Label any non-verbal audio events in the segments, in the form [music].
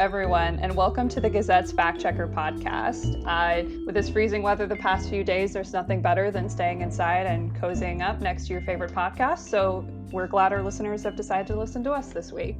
Everyone, and welcome to the Gazette's Fact Checker podcast. Uh, with this freezing weather the past few days, there's nothing better than staying inside and cozying up next to your favorite podcast. So we're glad our listeners have decided to listen to us this week.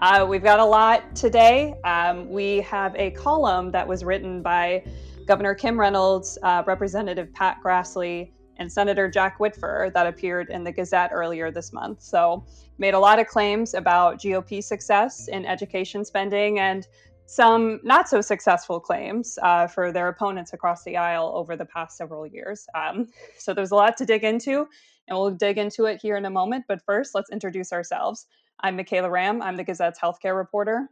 Uh, we've got a lot today. Um, we have a column that was written by Governor Kim Reynolds, uh, Representative Pat Grassley, and Senator Jack Whitver that appeared in the Gazette earlier this month. So, made a lot of claims about GOP success in education spending and some not so successful claims uh, for their opponents across the aisle over the past several years. Um, so, there's a lot to dig into, and we'll dig into it here in a moment. But first, let's introduce ourselves. I'm Michaela Ramm, I'm the Gazette's healthcare reporter.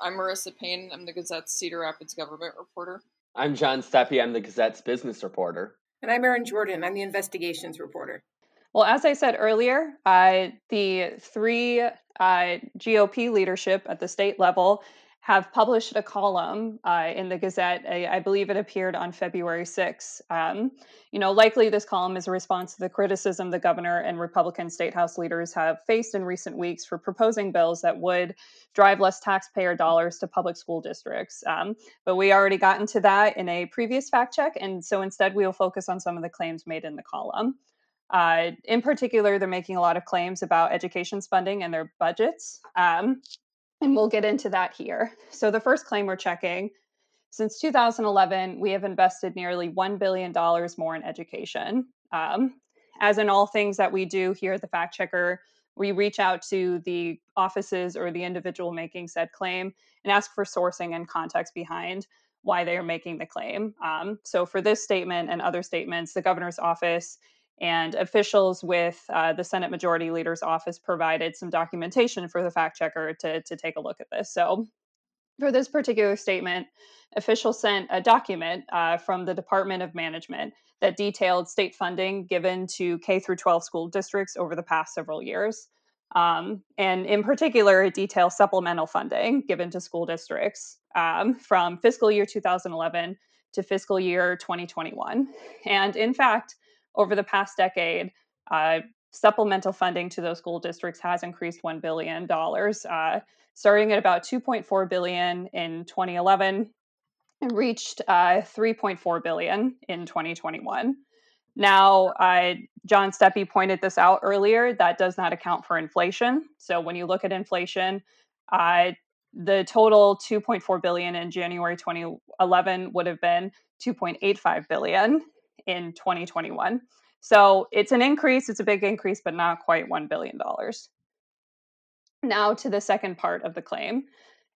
I'm Marissa Payne, I'm the Gazette's Cedar Rapids government reporter. I'm John Steppe, I'm the Gazette's business reporter. And I'm Erin Jordan. I'm the investigations reporter. Well, as I said earlier, uh, the three uh, GOP leadership at the state level have published a column uh, in the Gazette. I, I, believe it appeared on February 6. Um, you know, likely this column is a response to the criticism the governor and Republican state house leaders have faced in recent weeks for proposing bills that would drive less taxpayer dollars to public school districts. Um, but we already got into that in a previous fact check, and so instead we will focus on some of the claims made in the column. Uh, in particular, they're making a lot of claims about education spending and their budgets. Um, and we'll get into that here. So, the first claim we're checking since 2011, we have invested nearly $1 billion more in education. Um, as in all things that we do here at the Fact Checker, we reach out to the offices or the individual making said claim and ask for sourcing and context behind why they are making the claim. Um, so, for this statement and other statements, the governor's office and officials with uh, the Senate Majority Leader's office provided some documentation for the fact checker to, to take a look at this. So, for this particular statement, officials sent a document uh, from the Department of Management that detailed state funding given to K through 12 school districts over the past several years. Um, and in particular, it details supplemental funding given to school districts um, from fiscal year 2011 to fiscal year 2021. And in fact, over the past decade, uh, supplemental funding to those school districts has increased $1 billion, uh, starting at about 2.4 billion in 2011 and reached uh, 3.4 billion in 2021. Now, uh, John Steppe pointed this out earlier. That does not account for inflation. So when you look at inflation, uh, the total 2.4 billion in January 2011 would have been 2.85 billion in 2021. So it's an increase, it's a big increase, but not quite $1 billion. Now to the second part of the claim.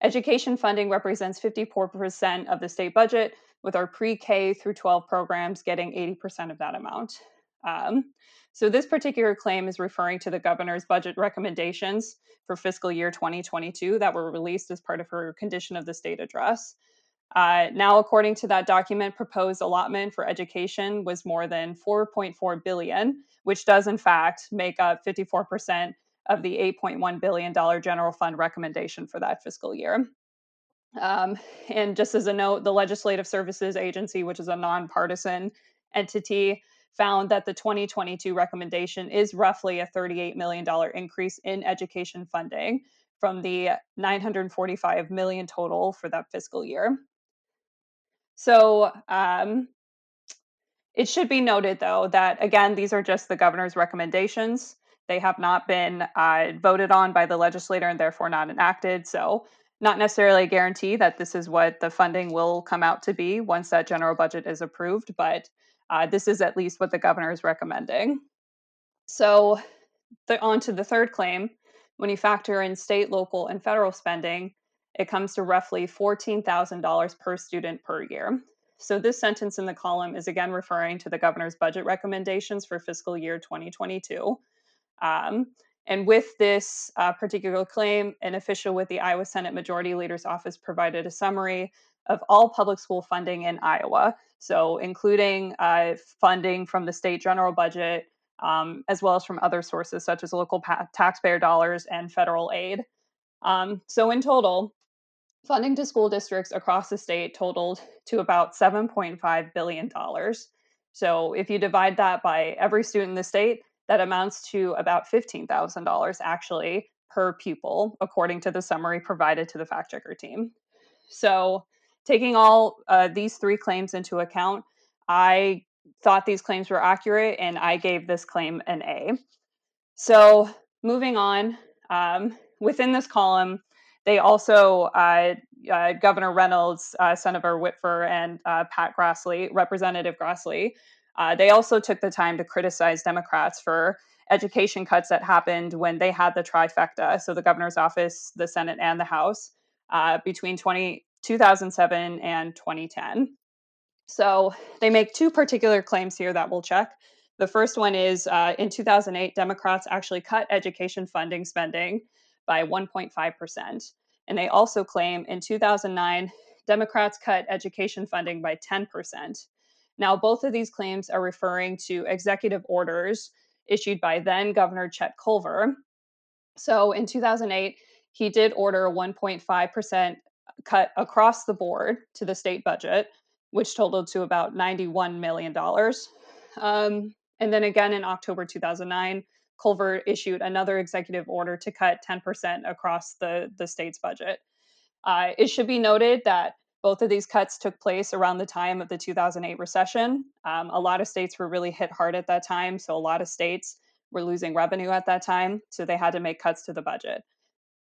Education funding represents 54% of the state budget, with our pre K through 12 programs getting 80% of that amount. Um, so, this particular claim is referring to the governor's budget recommendations for fiscal year 2022 that were released as part of her condition of the state address. Uh, now, according to that document, proposed allotment for education was more than 4.4 billion, which does in fact make up 54% of the 8.1 billion dollar general fund recommendation for that fiscal year. Um, and just as a note, the Legislative Services Agency, which is a nonpartisan entity, found that the 2022 recommendation is roughly a $38 million increase in education funding from the 945 million total for that fiscal year. So um, it should be noted, though, that again, these are just the governor's recommendations. They have not been uh, voted on by the legislator and therefore not enacted. So, not necessarily a guarantee that this is what the funding will come out to be once that general budget is approved, but uh, this is at least what the governor is recommending. So, the, on to the third claim. When you factor in state, local, and federal spending, it comes to roughly $14,000 per student per year. So, this sentence in the column is again referring to the governor's budget recommendations for fiscal year 2022. Um, and with this uh, particular claim, an official with the Iowa Senate Majority Leader's Office provided a summary of all public school funding in Iowa. So, including uh, funding from the state general budget, um, as well as from other sources such as local pa- taxpayer dollars and federal aid. Um, so, in total, Funding to school districts across the state totaled to about $7.5 billion. So if you divide that by every student in the state, that amounts to about $15,000 actually per pupil, according to the summary provided to the fact checker team. So, taking all uh, these three claims into account, I thought these claims were accurate and I gave this claim an A. So, moving on, um, within this column, they also, uh, uh, Governor Reynolds, uh, Senator Whitver, and uh, Pat Grassley, Representative Grassley, uh, they also took the time to criticize Democrats for education cuts that happened when they had the trifecta, so the governor's office, the Senate, and the House, between 20, 2007 and 2010. So they make two particular claims here that we'll check. The first one is uh, in 2008, Democrats actually cut education funding spending by 1.5%. And they also claim in 2009, Democrats cut education funding by 10%. Now, both of these claims are referring to executive orders issued by then Governor Chet Culver. So in 2008, he did order a 1.5% cut across the board to the state budget, which totaled to about $91 million. Um, and then again in October 2009, Culver issued another executive order to cut 10% across the, the state's budget. Uh, it should be noted that both of these cuts took place around the time of the 2008 recession. Um, a lot of states were really hit hard at that time. So, a lot of states were losing revenue at that time. So, they had to make cuts to the budget.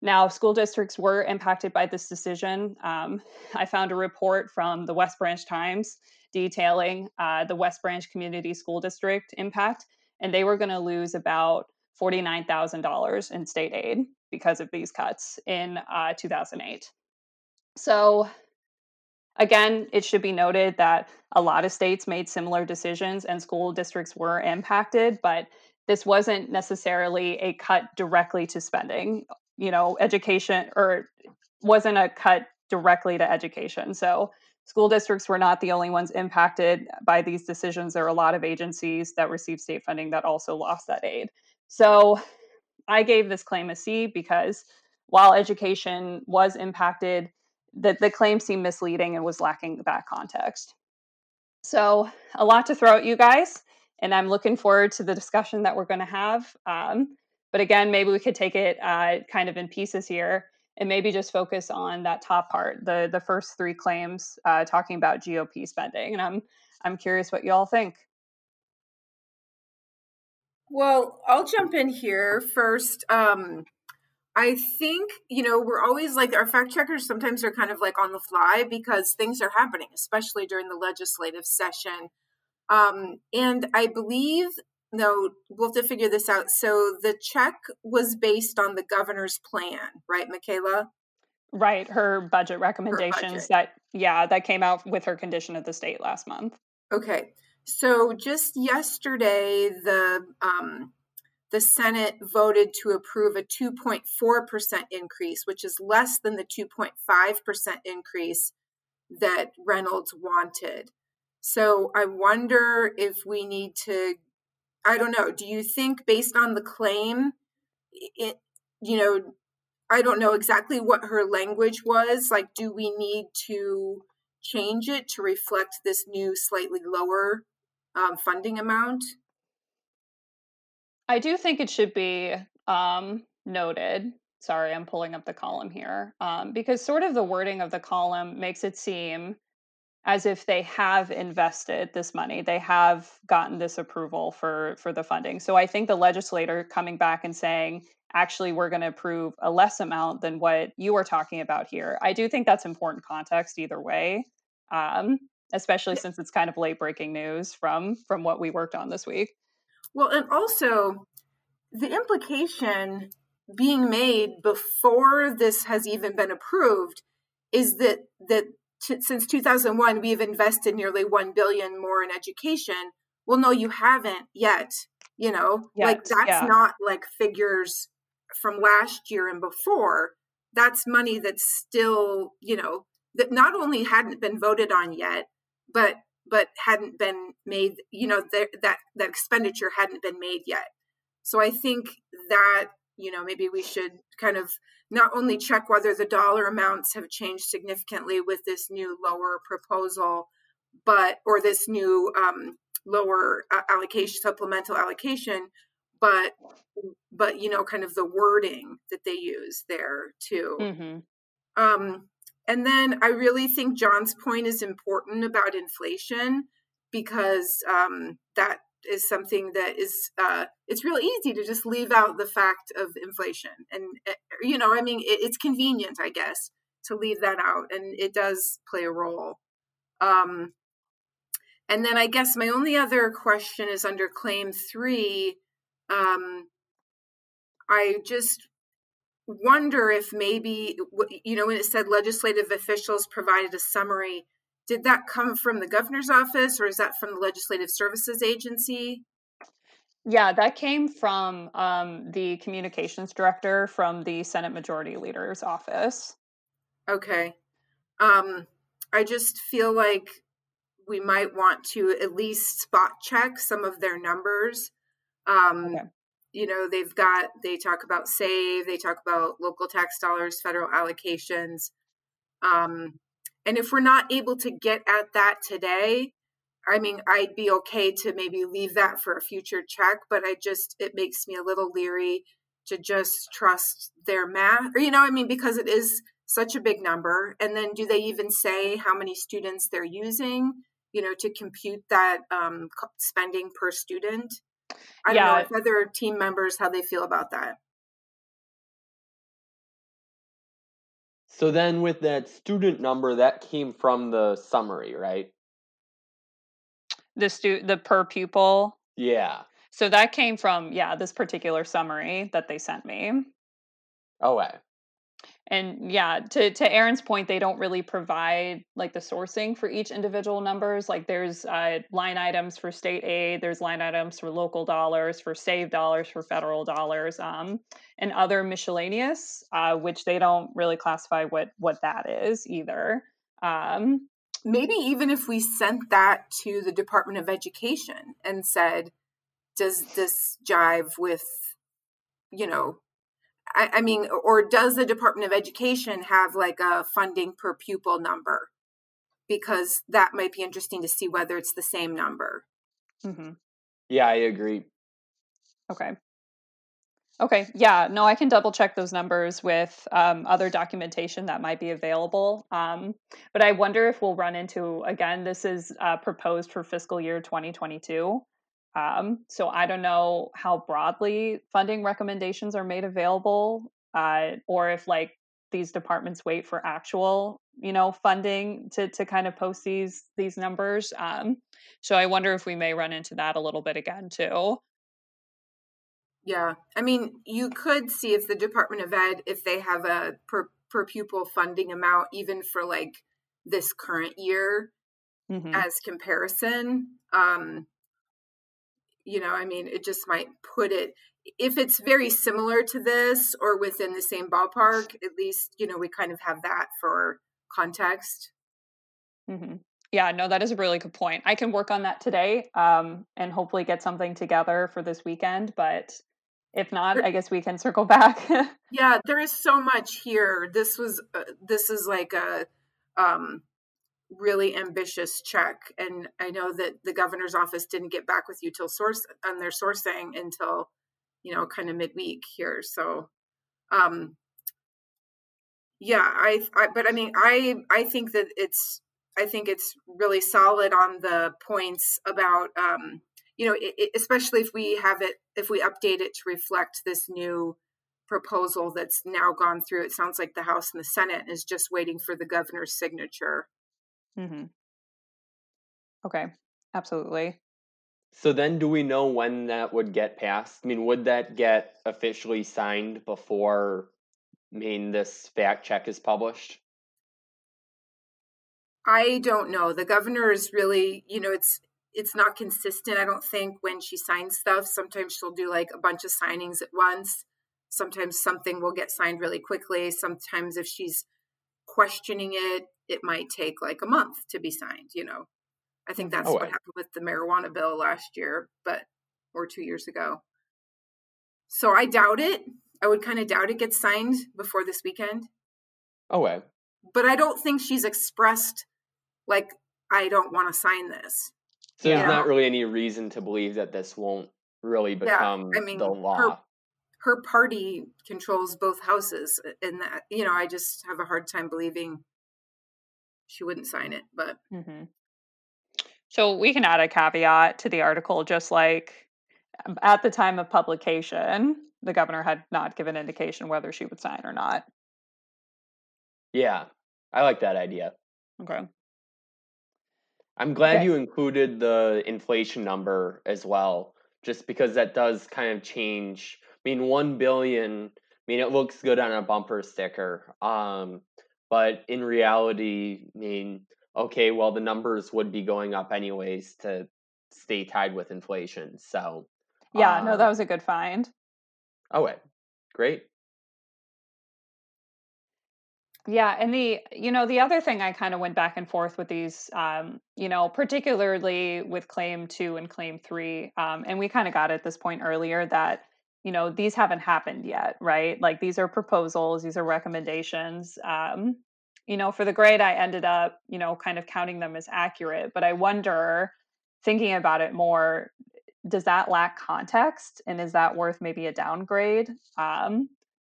Now, school districts were impacted by this decision. Um, [laughs] I found a report from the West Branch Times detailing uh, the West Branch Community School District impact, and they were going to lose about $49,000 in state aid because of these cuts in uh, 2008. So, again, it should be noted that a lot of states made similar decisions and school districts were impacted, but this wasn't necessarily a cut directly to spending you know education or wasn't a cut directly to education so school districts were not the only ones impacted by these decisions. There are a lot of agencies that receive state funding that also lost that aid. So i gave this claim a c because while education was impacted the, the claim seemed misleading and was lacking that context. So a lot to throw at you guys and i'm looking forward to the discussion that we're going to have um, but again, maybe we could take it uh, kind of in pieces here and maybe just focus on that top part, the the first three claims uh, talking about GOP spending. And I'm I'm curious what you all think. Well, I'll jump in here first. Um, I think, you know, we're always like our fact checkers sometimes are kind of like on the fly because things are happening, especially during the legislative session. Um, and I believe no, we'll have to figure this out. So the check was based on the governor's plan, right, Michaela? Right, her budget recommendations her budget. that yeah, that came out with her condition of the state last month. Okay. So just yesterday the um the Senate voted to approve a 2.4% increase, which is less than the 2.5% increase that Reynolds wanted. So I wonder if we need to I don't know. Do you think, based on the claim, it, you know, I don't know exactly what her language was. Like, do we need to change it to reflect this new, slightly lower um, funding amount? I do think it should be um, noted. Sorry, I'm pulling up the column here um, because sort of the wording of the column makes it seem as if they have invested this money they have gotten this approval for for the funding. So i think the legislator coming back and saying actually we're going to approve a less amount than what you are talking about here i do think that's important context either way um, especially since it's kind of late breaking news from from what we worked on this week. Well and also the implication being made before this has even been approved is that that t- since 2001 we have invested nearly 1 billion more in education. Well no you haven't yet you know? Yet, like that's yeah. not like figures from last year and before. That's money that's still you know that not only hadn't been voted on yet but but hadn't been made you know that that that expenditure hadn't been made yet. So i think that you know maybe we should kind of not only check whether the dollar amounts have changed significantly with this new lower proposal but or this new um, lower allocation supplemental allocation but but you know, kind of the wording that they use there too. Mm-hmm. Um, and then I really think John's point is important about inflation because um, that is something that is uh, it's real easy to just leave out the fact of inflation and uh, you know i mean it, it's convenient i guess to leave that out and it does play a role. Um, and then i guess my only other question is under claim three um, i just wonder if maybe you know when it said legislative officials provided a summary did that come from the governor's office or is that from the legislative services agency? Yeah that came from um, the communications director from the senate majority leader's office. Okay. Um, i just feel like we might want to at least spot check some of their numbers. Um, okay. you know they've got they talk about save they talk about local tax dollars federal allocations. Um, and if we're not able to get at that today i mean i'd be okay to maybe leave that for a future check but i just it makes me a little leery to just trust their math or you know i mean because it is such a big number and then do they even say how many students they're using you know to compute that um, spending per student I don't yeah. know if other team members how they feel about that. So then with that student number that came from the summary, right? The stu the per pupil. Yeah. So that came from yeah, this particular summary that they sent me. Oh, okay and yeah to to Erin's point they don't really provide like the sourcing for each individual numbers like there's uh, line items for state aid there's line items for local dollars for save dollars for federal dollars um, and other miscellaneous uh, which they don't really classify what what that is either um, maybe even if we sent that to the department of education and said does this jive with you know I, I mean, or does the Department of Education have like a funding per pupil number? Because that might be interesting to see whether it's the same number. Mm-hmm. Yeah, I agree. Okay. Okay. Yeah. No, I can double check those numbers with um, other documentation that might be available. Um, but I wonder if we'll run into again. This is uh, proposed for fiscal year 2022. Um, so I don't know how broadly funding recommendations are made available, uh, or if like these departments wait for actual, you know, funding to to kind of post these these numbers. Um, so I wonder if we may run into that a little bit again too. Yeah, I mean, you could see if the Department of Ed if they have a per per pupil funding amount even for like this current year mm-hmm. as comparison. Um, you know i mean it just might put it if it's very similar to this or within the same ballpark at least you know we kind of have that for context. Mm-hmm. yeah no that is a really good point. I can work on that today um, and hopefully get something together for this weekend but if not i guess we can circle [laughs] back. Yeah there is so much here. This was uh, this is like a um really ambitious check and i know that the governor's office didn't get back with you till source on their sourcing until you know kind of midweek here so um yeah I, I but i mean i i think that it's i think it's really solid on the points about um you know it, it, especially if we have it if we update it to reflect this new proposal that's now gone through. It sounds like the house and the senate is just waiting for the governor's signature Mm-hmm. Okay, absolutely. So then, do we know when that would get passed? I mean, would that get officially signed before, I mean, this fact check is published? I don't know. The governor is really, you know, it's it's not consistent. I don't think when she signs stuff. Sometimes she'll do like a bunch of signings at once. Sometimes something will get signed really quickly. Sometimes if she's questioning it, it might take like a month to be signed, you know. I think that's oh, what happened with the marijuana bill last year, but or two years ago. So I doubt it. I would kind of doubt it gets signed before this weekend. Oh, way. But I don't think she's expressed like I don't want to sign this. So there's not really any reason to believe that this won't really become yeah, I mean, the law. Her, her party controls both houses and that you know i just have a hard time believing she wouldn't sign it but hmm So we can add a caveat to the article, just like um, at the time of publication, the governor had not given indication whether she would sign or not. Yeah, I like that idea. Okay. I'm glad Okay. you included the inflation number as well, just because that does kind of change. I mean, one billion. I mean, it looks good on a bumper sticker, um, but in reality, I mean, okay, well, the numbers would be going up anyways to stay tied with inflation. So, Yeah, no, that um, was a good find. Oh, okay, great. Yeah, and the you know the other thing I kind of went back and forth with these, um, you know, particularly with claim two and claim three, um, and we kind of got at this point earlier that you know these haven't happened yet, right? Like these are proposals, these are recommendations. Um, you know, for the grade, I ended up you know kind of counting them as accurate, but I wonder, thinking about it more, does that lack context, and is that worth maybe a downgrade, um,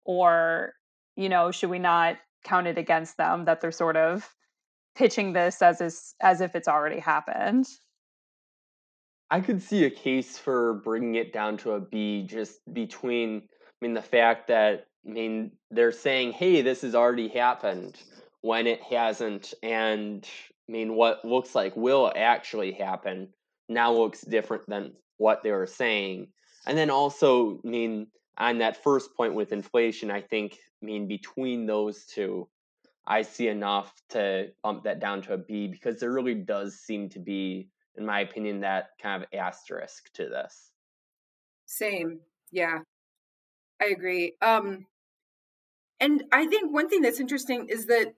or you know, should we not count it against them that they're sort of pitching this as is, as if it's already happened. I could see a case for bringing it down to a B just between, I mean, the fact that, I mean, they're saying, hey, this has already happened when it hasn't. And I mean, what looks like will actually happen now looks different than what they were saying. And then also, I mean, on that first point with inflation, I think, I mean, between those two, I see enough to bump that down to a B because there really does seem to be in my opinion, that kind of asterisk to this. same. Yeah. I agree. Um and i think one thing that's interesting is that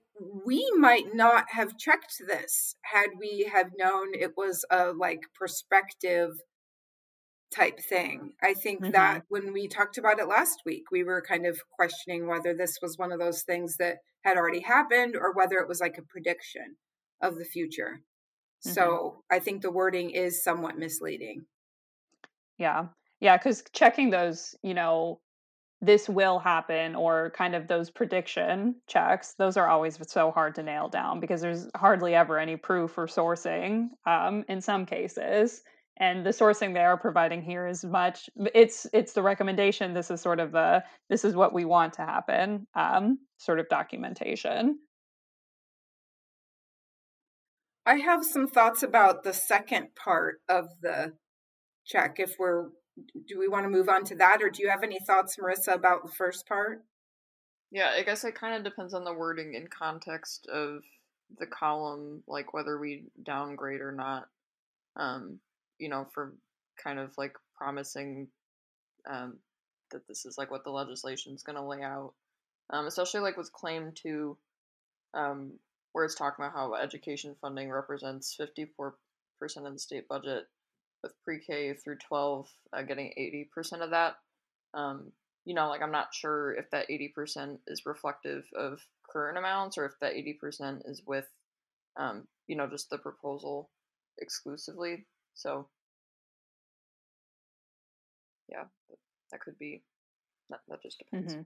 we might not have checked this had we have known it was a like perspective type thing. I think Mhm. that when we talked about it last week we were kind of questioning whether this was one of those things that had already happened or whether it was like a prediction of the future Mhm. so i think the wording is somewhat misleading Yeah. Yeah. Because checking those, you know, this will happen or kind of those prediction checks, those are always so hard to nail down because there's hardly ever any proof or sourcing um, in some cases. And the sourcing they are providing here is much it's it's the recommendation. This is sort of the this is what we want to happen, um, sort of documentation. I have some thoughts about the second part of the check. If we're, do we want to move on to that, or do you have any thoughts, Marissa, about the first part? Yeah, I guess it kind of depends on the wording in context of the column, like whether we downgrade or not. Um, you know, for kind of like promising um, that this is like what the legislation is going to lay out. Um, especially like with claim two, um, where it's talking about how education funding represents 54% of the state budget, with pre K through 12 uh, getting 80% of that. Um, you know, like I'm not sure if that 80% is reflective of current amounts or if that 80% is with, um, you know, just the proposal exclusively. So, yeah, that could be, that, that just depends. Mhm.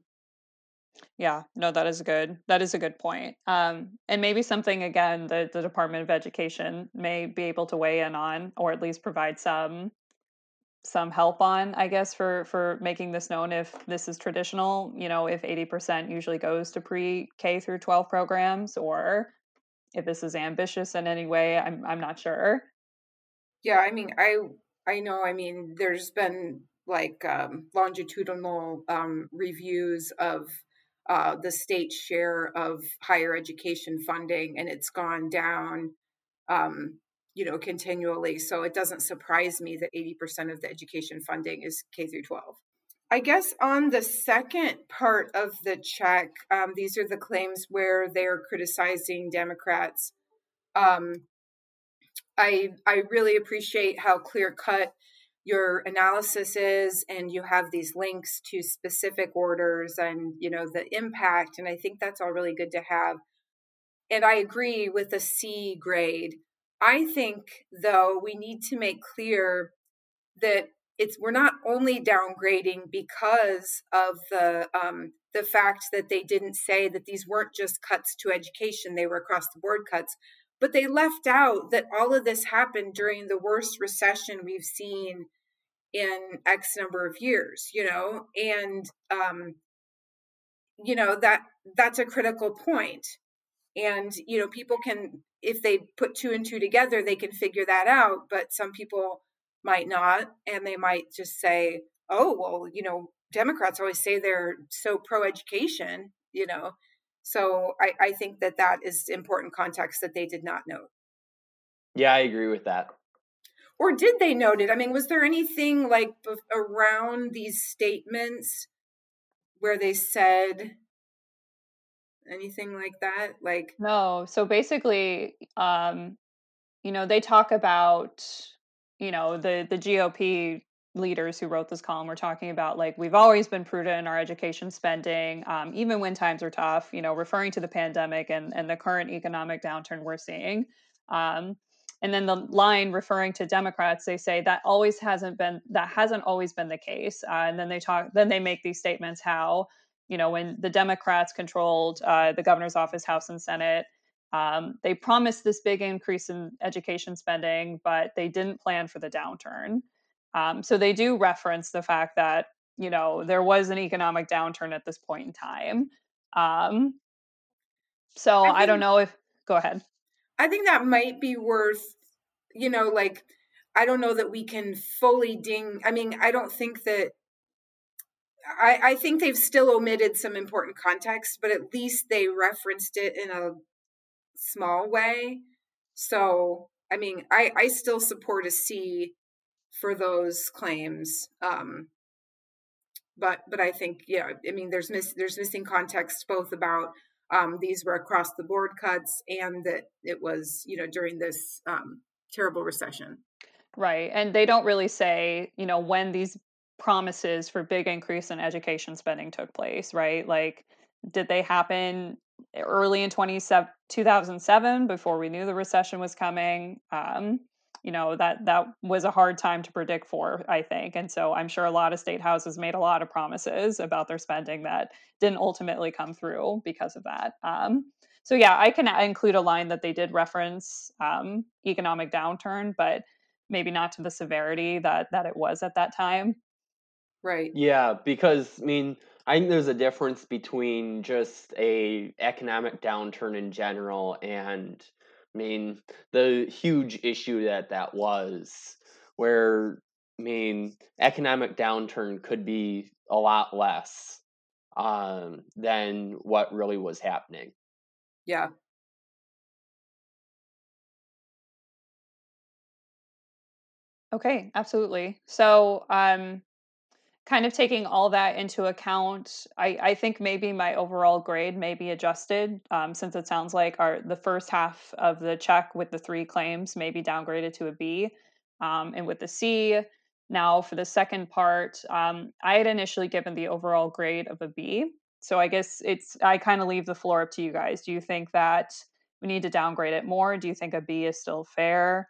Yeah, no, that is a good that is a good point. Um, and maybe something again that the Department of Education may be able to weigh in on, or at least provide some some help on, I guess, for for making this known if this is traditional. You know, if eighty percent usually goes to pre K through twelve programs, or if this is ambitious in any way. I'm I'm not sure. Yeah, I mean, I I know. I mean, there's been like um, longitudinal um, reviews of uh, the state's share of higher education funding, and it's gone down, um, you know, continually. So it doesn't surprise me that 80% of the education funding is K through 12. I guess on the second part of the check, um, these are the claims where they're criticizing Democrats. Um, I I really appreciate how clear cut your analysis is and you have these links to specific orders and you know the impact and I think that's all really good to have. And I agree with the C grade. I think though we need to make clear that it's we're not only downgrading because of the um, the fact that they didn't say that these weren't just cuts to education; they were across the board cuts. But they left out that all of this happened during the worst recession we've seen in X number of years. You know, and um, you know that that's a critical point. And you know, people can if they put two and two together, they can figure that out. But some people might not, and they might just say, "Oh, well, you know, Democrats always say they're so pro-education," you know. So I, I think that that is important context that they did not note. Yeah, I agree with that. Or did they note it? I mean, was there anything like around these statements where they said anything like that? Like no. So basically, um, you know, they talk about you know the the GOP leaders who wrote this column were talking about like we've always been prudent in our education spending um, even when times are tough you know referring to the pandemic and, and the current economic downturn we're seeing um, and then the line referring to democrats they say that always hasn't been that hasn't always been the case uh, and then they talk then they make these statements how you know when the democrats controlled uh, the governor's office house and senate um, they promised this big increase in education spending, but they didn't plan for the downturn. Um, so they do reference the fact that you know there was an economic downturn at this point in time. Um, so I, think, I don't know if go ahead. I think that might be worth, you know, like I don't know that we can fully ding. I mean, I don't think that. I, I think they've still omitted some important context, but at least they referenced it in a small way. So, I mean, I, I still support a C for those claims. Um, but but I think yeah, I mean, there's there's missing context both about um, these were across the board cuts and that it was you know during this um, terrible recession. Right, and they don't really say you know when these promises for big increase in education spending took place, right? Like, did they happen early in 2007 before we knew the recession was coming um, you know that that was a hard time to predict for i think and so i'm sure a lot of state houses made a lot of promises about their spending that didn't ultimately come through because of that um, so yeah i can include a line that they did reference um, economic downturn but maybe not to the severity that that it was at that time. Right. Yeah because i mean I think there's a difference between just a economic downturn in general and I mean the huge issue that that was where I mean economic downturn could be a lot less um, than what really was happening. Yeah. Okay, absolutely. So, um, kind of taking all that into account, I, I think maybe my overall grade may be adjusted um, since it sounds like our the first half of the check with the three claims may be downgraded to a B, um, and with the C. Now for the second part, um, I had initially given the overall grade of a B. So I guess it's I kind of leave the floor up to you guys. Do you think that we need to downgrade it more? Do you think a B is still fair?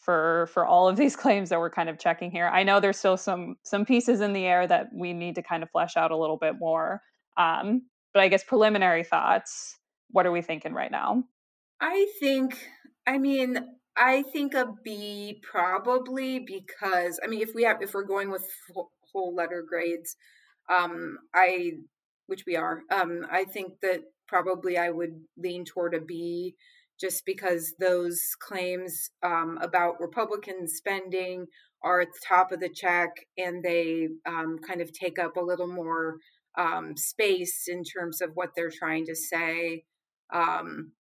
For for all of these [laughs] claims that we're kind of checking here. I know there's still some some pieces in the air that we need to kind of flesh out a little bit more. Um, but I guess preliminary thoughts. What are we thinking right now? I think. I mean, I think a B probably because I mean, if we have if we're going with whole letter grades, um, I which we are, um, I think that probably I would lean toward a B just because those claims um, about Republican spending are at the top of the check and they um, kind of take up a little more um, space in terms of what they're trying to say. Um,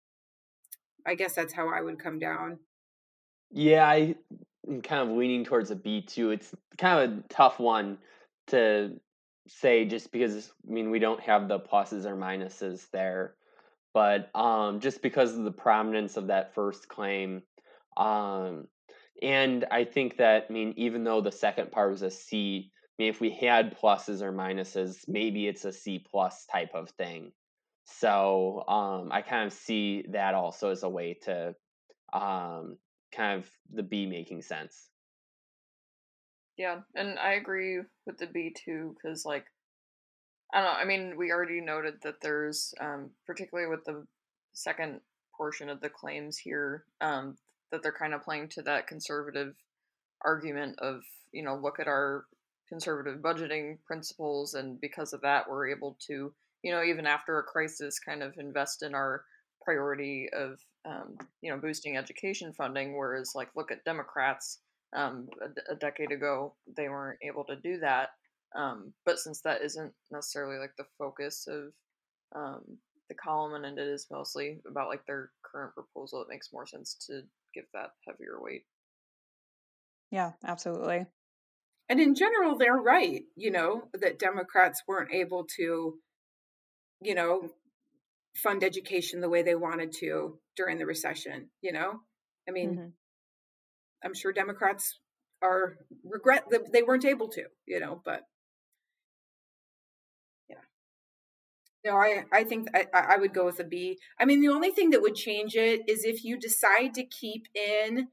I guess that's how I would come down. Yeah, I, am kind of leaning towards a B too. It's kind of a tough one to say just because, I mean, we don't have the pluses or minuses there but um, just because of the prominence of that first claim. Um, and I think that, I mean, even though the second part was a C, I mean, if we had pluses or minuses, maybe it's a C plus type of thing. So um, I kind of see that also as a way to um, kind of the B making sense. Yeah, and I agree with the B too, because like I don't know. I mean, we already noted that there's, um, particularly with the second portion of the claims here, um, that they're kind of playing to that conservative argument of, you know, look at our conservative budgeting principles, and because of that, we're able to, you know, even after a crisis, kind of invest in our priority of, um, you know, boosting education funding. Whereas, like, look at Democrats. Um, a, a decade ago, they weren't able to do that um, but since that isn't necessarily like the focus of um, the column and it is mostly about like their current proposal, it makes more sense to give that heavier weight. Yeah, absolutely. And in general, they're right, you know, that Democrats weren't able to, you know, fund education the way they wanted to during the recession, you know? I mean, mm-hmm. I'm sure Democrats are regret that they weren't able to, you know, but No, I I think I, I would go with a B. I mean, the only thing that would change it is if you decide to keep in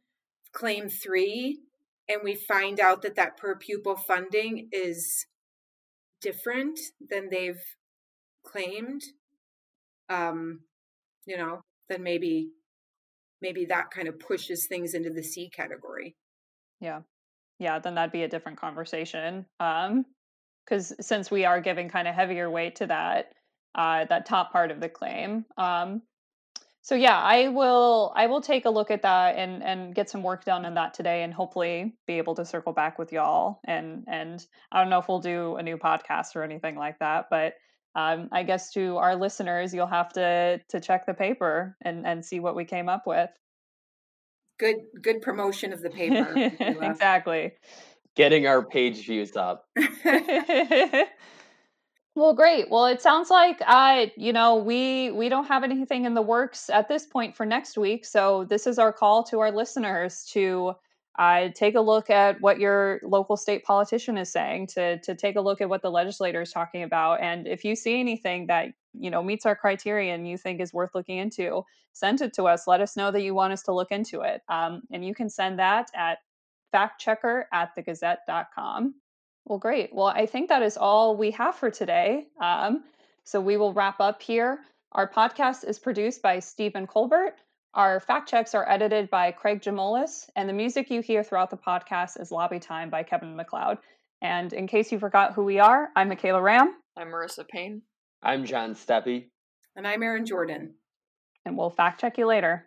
claim three, and we find out that that per pupil funding is different than they've claimed. Um, you know, then maybe maybe that kind of pushes things into the C category. Yeah, yeah, then that'd be a different conversation. Um, because since we are giving kind of heavier weight to that uh, that top part of the claim. Um, so yeah, I will I will take a look at that and and get some work done on that today, and hopefully be able to circle back with y'all. And and I don't know if we'll do a new podcast or anything like that, but um, I guess to our listeners, you'll have to to check the paper and and see what we came up with. Good good promotion of the paper. [laughs] exactly. Getting our page views up. [laughs] [laughs] Well, great. Well, it sounds like uh, you know, we we don't have anything in the works at this point for next week. So this is our call to our listeners to uh, take a look at what your local state politician is saying, to to take a look at what the legislator is talking about, and if you see anything that you know meets our criteria and you think is worth looking into, send it to us. Let us know that you want us to look into it, um, and you can send that at factchecker at thegazette.com. Well, great. Well, I think that is all we have for today. Um, so we will wrap up here. Our podcast is produced by Stephen Colbert. Our fact checks are edited by Craig Jamolis, and the music you hear throughout the podcast is Lobby Time by Kevin MacLeod. And in case you forgot who we are, I'm Michaela Ramm. I'm Marissa Payne. I'm John Steppe. And I'm Erin Jordan. And we'll fact check you later.